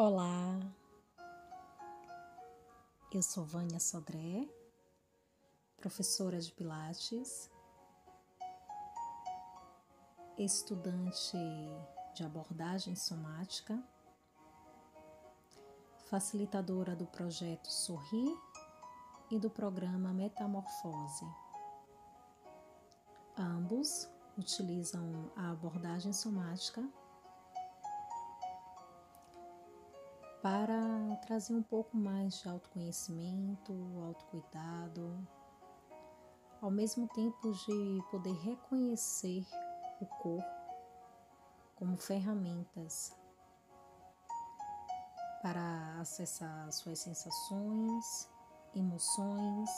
Olá, eu sou Vânia Sodré, professora de Pilates, estudante de abordagem somática, facilitadora do projeto Sorrir e do programa Metamorfose. Ambos utilizam a abordagem somática para trazer um pouco mais de autoconhecimento, autocuidado, ao mesmo tempo de poder reconhecer o corpo como ferramentas para acessar suas sensações, emoções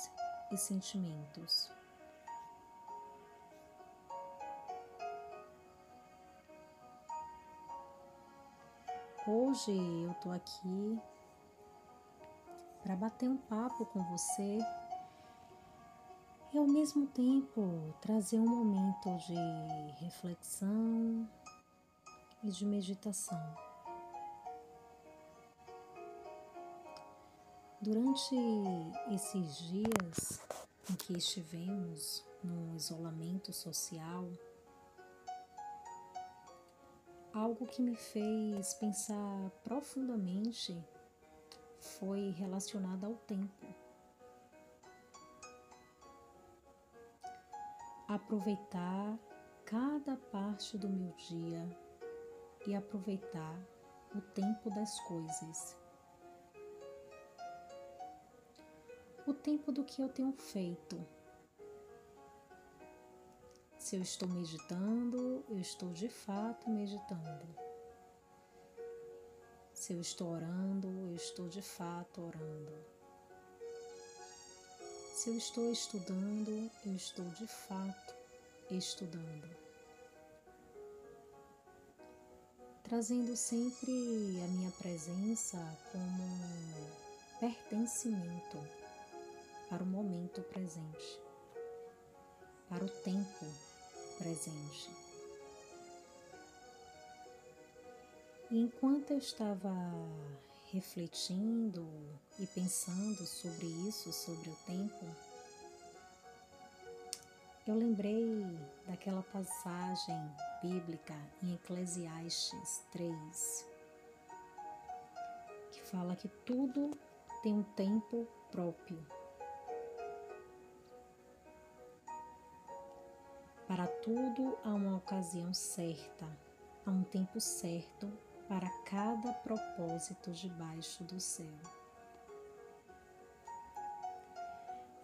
e sentimentos. Hoje eu tô aqui para bater um papo com você e ao mesmo tempo trazer um momento de reflexão e de meditação. Durante esses dias em que estivemos no isolamento social, Algo que me fez pensar profundamente foi relacionado ao tempo. Aproveitar cada parte do meu dia e aproveitar o tempo das coisas. O tempo do que eu tenho feito se eu estou meditando, eu estou de fato meditando. Se eu estou orando, eu estou de fato orando. Se eu estou estudando, eu estou de fato estudando. Trazendo sempre a minha presença como pertencimento para o momento presente, para o tempo presente. E enquanto eu estava refletindo e pensando sobre isso, sobre o tempo, eu lembrei daquela passagem bíblica em Eclesiastes 3, que fala que tudo tem um tempo próprio Para tudo há uma ocasião certa, há um tempo certo para cada propósito debaixo do céu.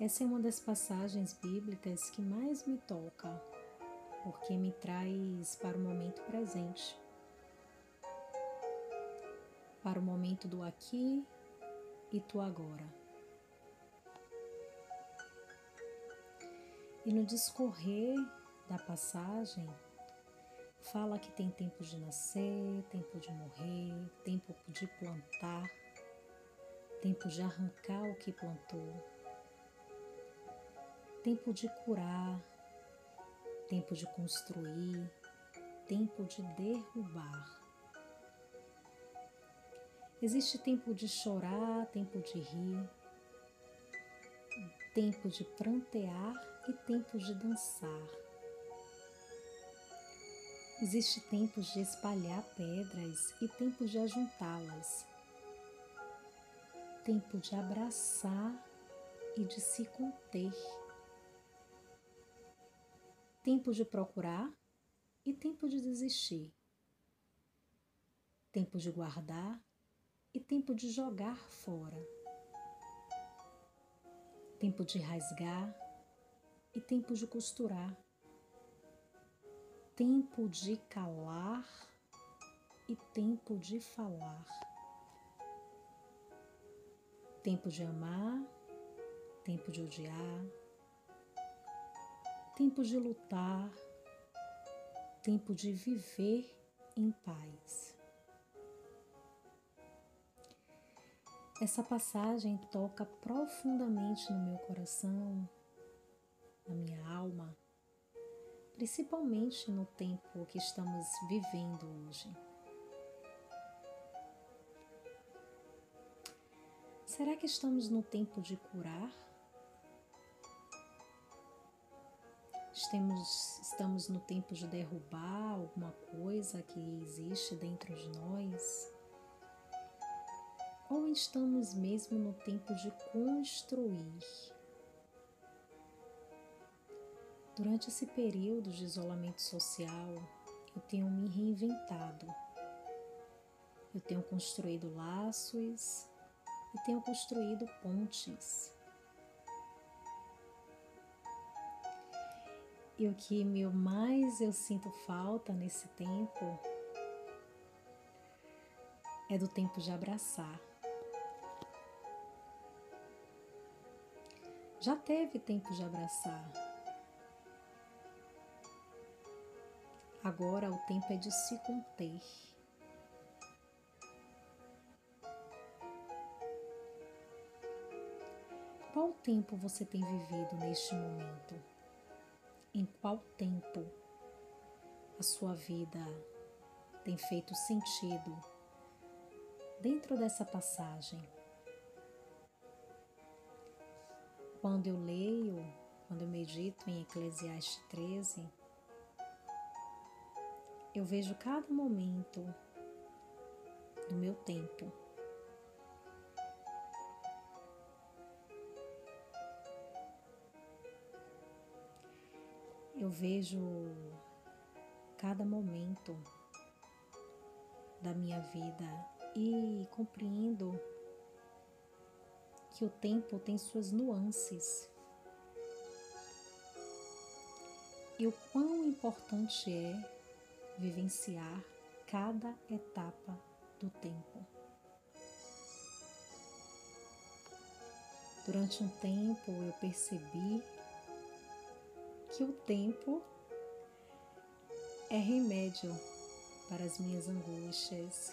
Essa é uma das passagens bíblicas que mais me toca, porque me traz para o momento presente, para o momento do aqui e do agora. E no discorrer da passagem fala que tem tempo de nascer, tempo de morrer, tempo de plantar, tempo de arrancar o que plantou, tempo de curar, tempo de construir, tempo de derrubar. Existe tempo de chorar, tempo de rir, tempo de prantear e tempo de dançar. Existe tempos de espalhar pedras e tempos de ajuntá-las. Tempo de abraçar e de se conter. Tempo de procurar e tempo de desistir. Tempo de guardar e tempo de jogar fora. Tempo de rasgar e tempo de costurar tempo de calar e tempo de falar, tempo de amar, tempo de odiar, tempo de lutar, tempo de viver em paz. Essa passagem toca profundamente no meu coração, na minha alma principalmente no tempo que estamos vivendo hoje. Será que estamos no tempo de curar? Estamos, estamos no tempo de derrubar alguma coisa que existe dentro de nós? Ou estamos mesmo no tempo de construir? Durante esse período de isolamento social, eu tenho me reinventado. Eu tenho construído laços e tenho construído pontes. E o que meu mais eu sinto falta nesse tempo é do tempo de abraçar. Já teve tempo de abraçar. Agora o tempo é de se conter. Qual tempo você tem vivido neste momento? Em qual tempo a sua vida tem feito sentido dentro dessa passagem? Quando eu leio, quando eu medito em Eclesiastes 13, eu vejo cada momento do meu tempo. Eu vejo cada momento da minha vida e compreendo que o tempo tem suas nuances e o quão importante é vivenciar cada etapa do tempo. Durante um tempo eu percebi que o tempo é remédio para as minhas angústias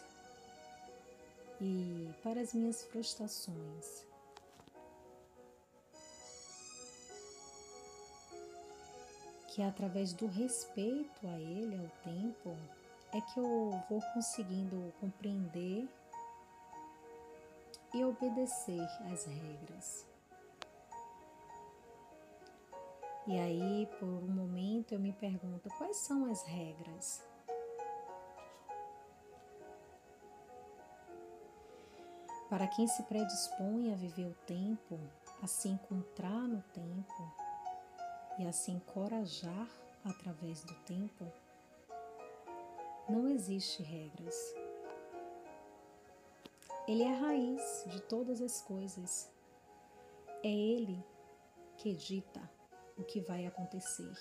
e para as minhas frustrações. Que é através do respeito a ele, ao tempo, é que eu vou conseguindo compreender e obedecer às regras. E aí, por um momento, eu me pergunto: quais são as regras? Para quem se predispõe a viver o tempo, a se encontrar no tempo, e assim encorajar através do tempo, não existe regras. Ele é a raiz de todas as coisas. É ele que dita o que vai acontecer.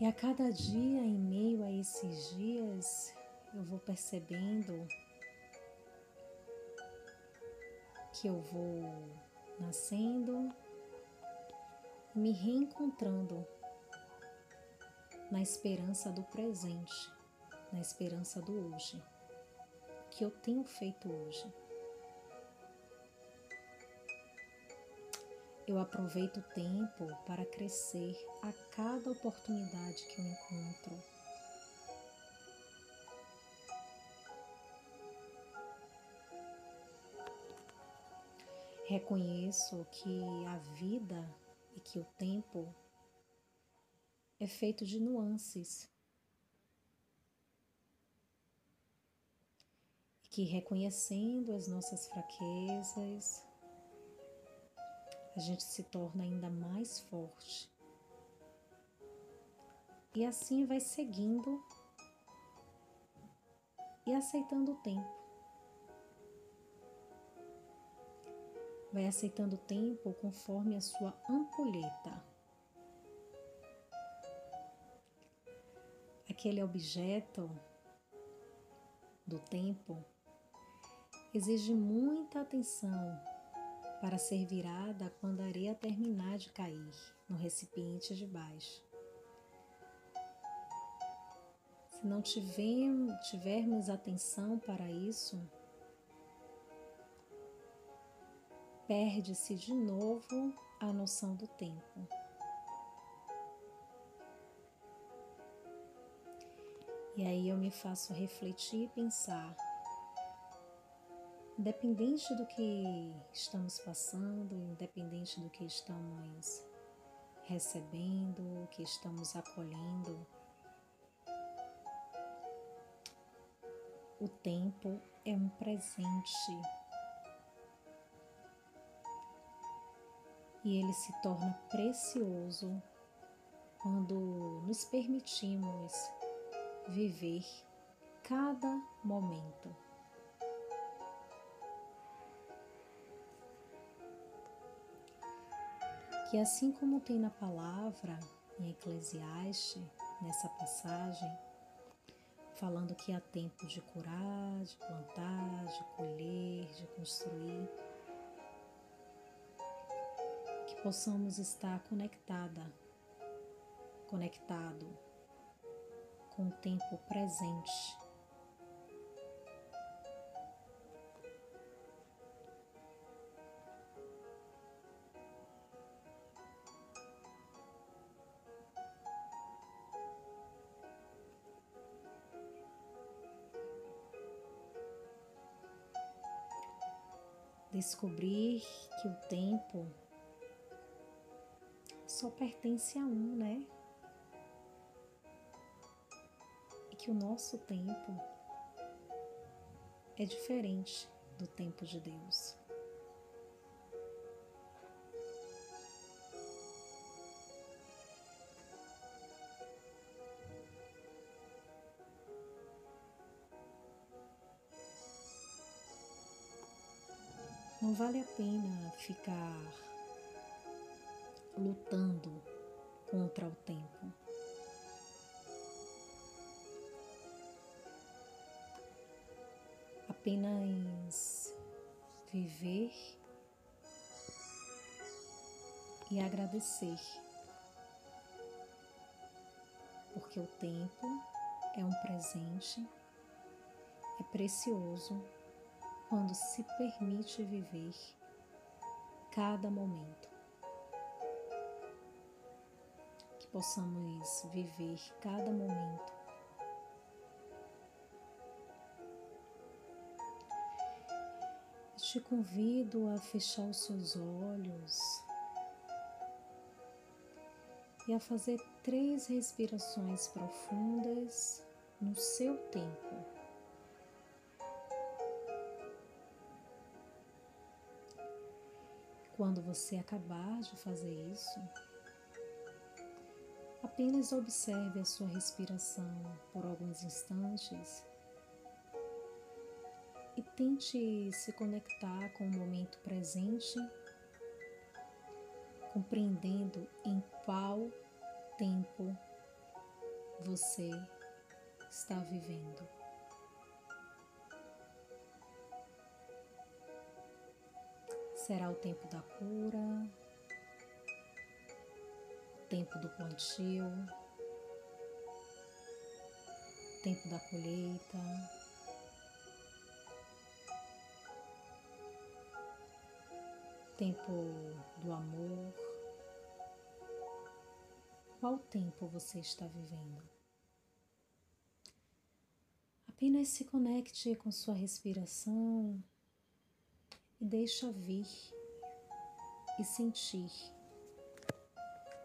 E a cada dia, em meio a esses dias, eu vou percebendo que eu vou nascendo, me reencontrando na esperança do presente, na esperança do hoje, que eu tenho feito hoje. Eu aproveito o tempo para crescer a cada oportunidade que eu encontro Reconheço que a vida e que o tempo é feito de nuances. Que reconhecendo as nossas fraquezas, a gente se torna ainda mais forte. E assim vai seguindo e aceitando o tempo. Vai aceitando o tempo conforme a sua ampulheta. Aquele objeto do tempo exige muita atenção para ser virada quando a areia terminar de cair no recipiente de baixo. Se não tivermos atenção para isso, perde-se de novo a noção do tempo. E aí eu me faço refletir e pensar, independente do que estamos passando, independente do que estamos recebendo, que estamos acolhendo, o tempo é um presente e ele se torna precioso quando nos permitimos viver cada momento. Que assim como tem na palavra em Eclesiastes, nessa passagem, falando que há tempo de curar, de plantar, de colher, de construir, possamos estar conectada, conectado com o tempo presente. Descobrir que o tempo só pertence a um, né? que o nosso tempo é diferente do tempo de Deus. Não vale a pena ficar lutando contra o tempo. apenas viver e agradecer, porque o tempo é um presente, é precioso quando se permite viver cada momento. Possamos viver cada momento te convido a fechar os seus olhos e a fazer três respirações profundas no seu tempo. Quando você acabar de fazer isso, apenas observe a sua respiração por alguns instantes e tente se conectar com o momento presente, compreendendo em qual tempo você está vivendo. Será o tempo da cura, tempo do plantio, tempo da colheita tempo do amor? Qual tempo você está vivendo? Apenas se conecte com sua respiração e deixa vir e sentir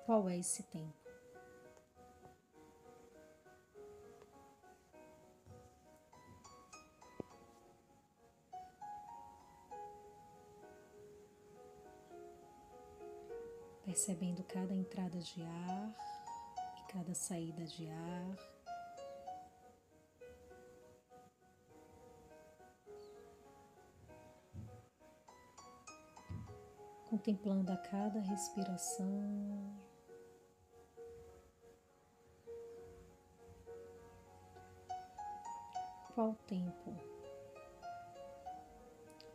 qual é esse tempo. percebendo cada entrada de ar e cada saída de ar. Contemplando a cada respiração. Qual tempo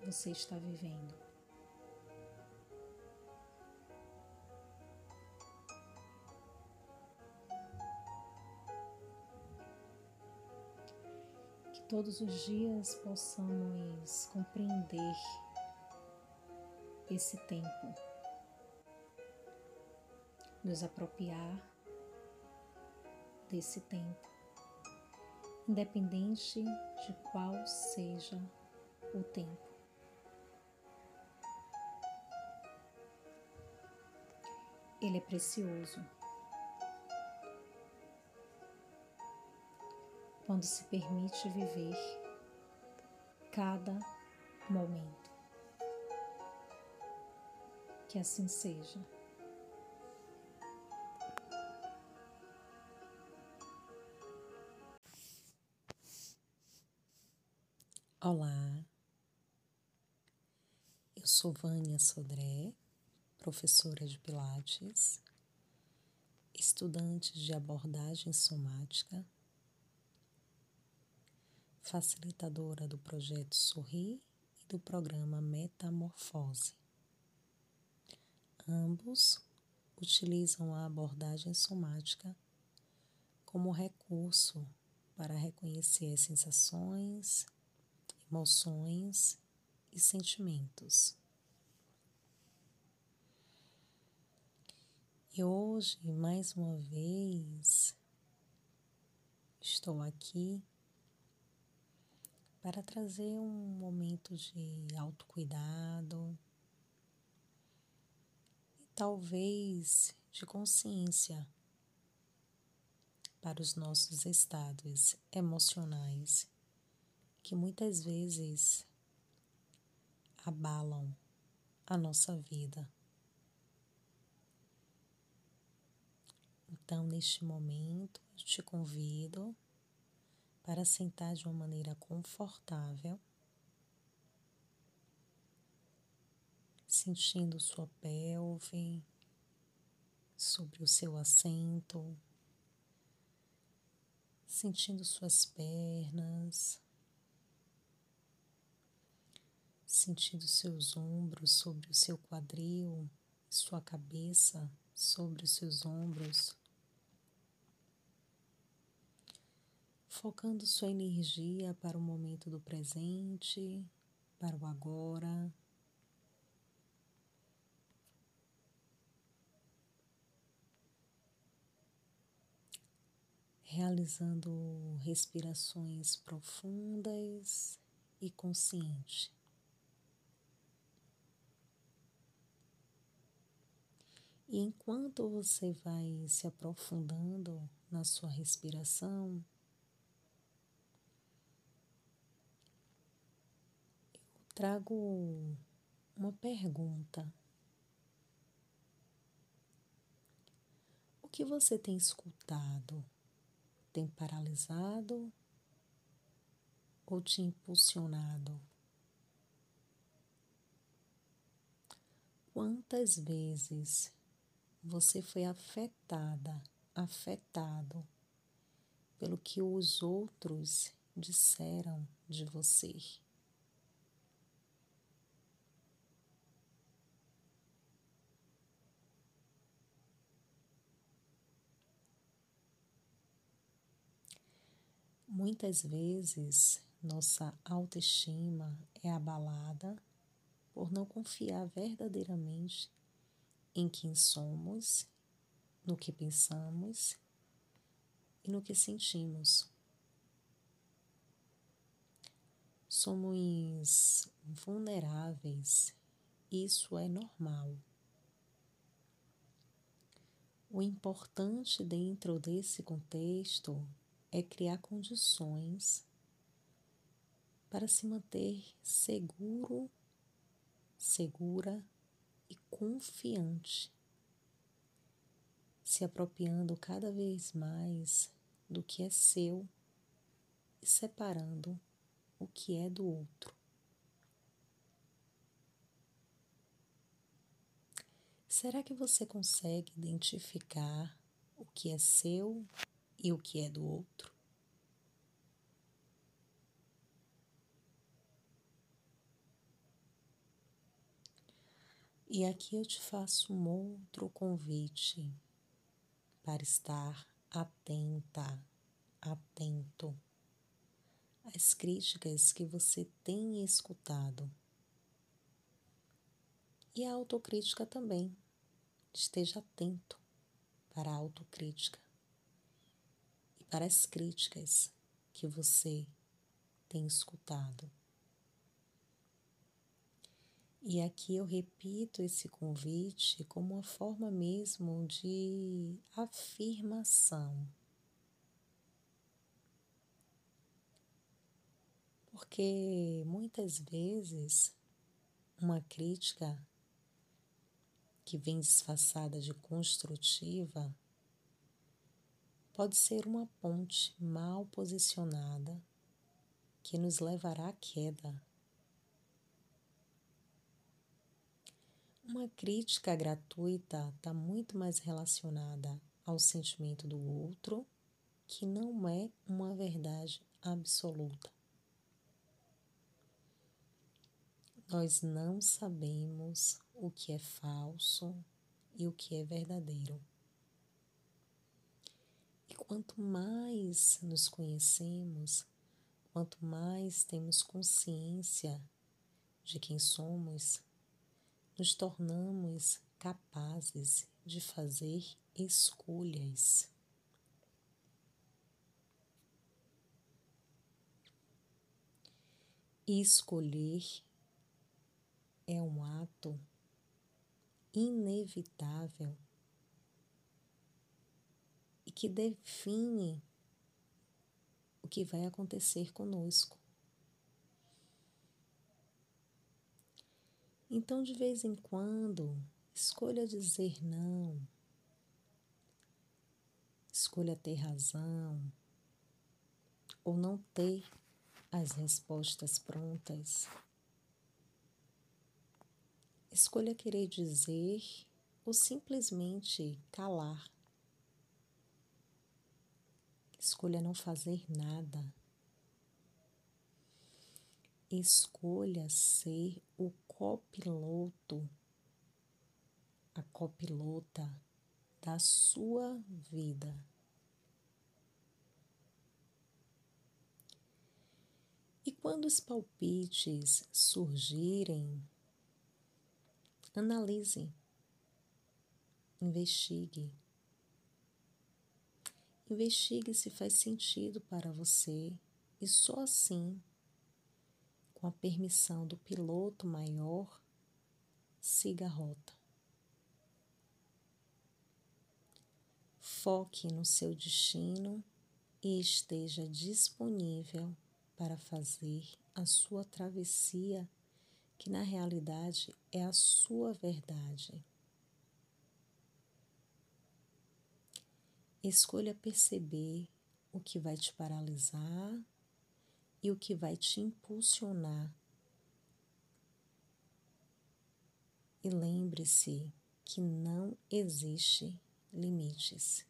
você está vivendo? todos os dias possamos compreender esse tempo, nos apropriar desse tempo independente de qual seja o tempo. Ele é precioso. Quando se permite viver cada momento. Que assim seja. Olá, eu sou Vânia Sodré, professora de Pilates, estudante de abordagem somática, facilitadora do projeto Sorri e do programa Metamorfose. Ambos utilizam a abordagem somática como recurso para reconhecer as sensações, emoções e sentimentos. E hoje, mais uma vez, estou aqui para trazer um momento de autocuidado e talvez de consciência para os nossos estados emocionais que muitas vezes abalam a nossa vida. Então, neste momento, eu te convido para sentar de uma maneira confortável, sentindo sua pelve sobre o seu assento, sentindo suas pernas sentindo seus ombros sobre o seu quadril, sua cabeça sobre os seus ombros, focando sua energia para o momento do presente, para o agora. Realizando respirações profundas e conscientes. E enquanto você vai se aprofundando na sua respiração, eu trago uma pergunta. O que você tem escutado? Tem paralisado ou te impulsionado? Quantas vezes você foi afetada, afetado pelo que os outros disseram de você. Muitas vezes nossa autoestima é abalada por não confiar verdadeiramente em quem somos, no que pensamos e no que sentimos. Somos vulneráveis, isso é normal. O importante dentro desse contexto é criar condições para se manter seguro, segura e confiante, se apropriando cada vez mais do que é seu e separando o que é do outro. Será que você consegue identificar o que é seu e o que é do outro? E aqui eu te faço um outro convite para estar atenta, atento às críticas que você tem escutado. E a autocrítica também. Esteja atento para a autocrítica e para as críticas que você tem escutado. E aqui eu repito esse convite como uma forma mesmo de afirmação. Porque muitas vezes uma crítica que vem disfarçada de construtiva pode ser uma ponte mal posicionada que nos levará à queda. Uma crítica gratuita está muito mais relacionada ao sentimento do outro, que não é uma verdade absoluta. Nós não sabemos o que é falso e o que é verdadeiro. E quanto mais nos conhecemos, quanto mais temos consciência de quem somos, nos tornamos capazes de fazer escolhas. escolher é um ato inevitável e que define o que vai acontecer conosco. Então, de vez em quando, escolha dizer não, escolha ter razão ou não ter as respostas prontas. Escolha querer dizer ou simplesmente calar. Escolha não fazer nada. Escolha ser o copiloto, a copilota da sua vida. E quando os palpites surgirem, analise, investigue Investigue se faz sentido para você e só assim, com a permissão do piloto maior, siga a rota. Foque no seu destino e esteja disponível para fazer a sua travessia, que na realidade é a sua verdade. Escolha perceber o que vai te paralisar e o que vai te impulsionar. E lembre-se que não existe limites.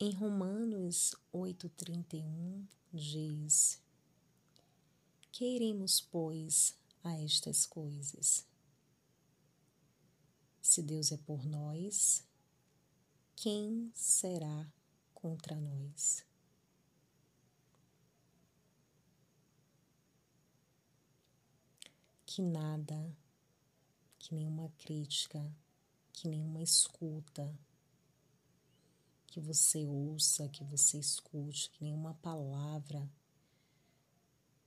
Em Romanos 8,31 diz: Que iremos, pois, a estas coisas? Se Deus é por nós, quem será contra nós? Que nada, que nenhuma crítica, que nenhuma escuta, que você ouça, que você escute, que nenhuma palavra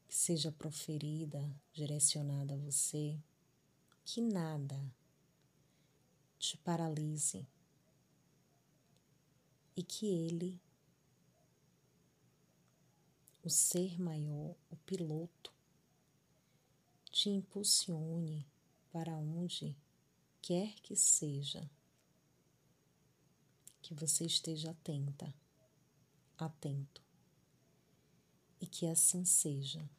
que seja proferida, direcionada a você, que nada te paralise e que ele, o ser maior, o piloto, te impulsione para onde quer que seja, que você esteja atenta, atento, e que assim seja.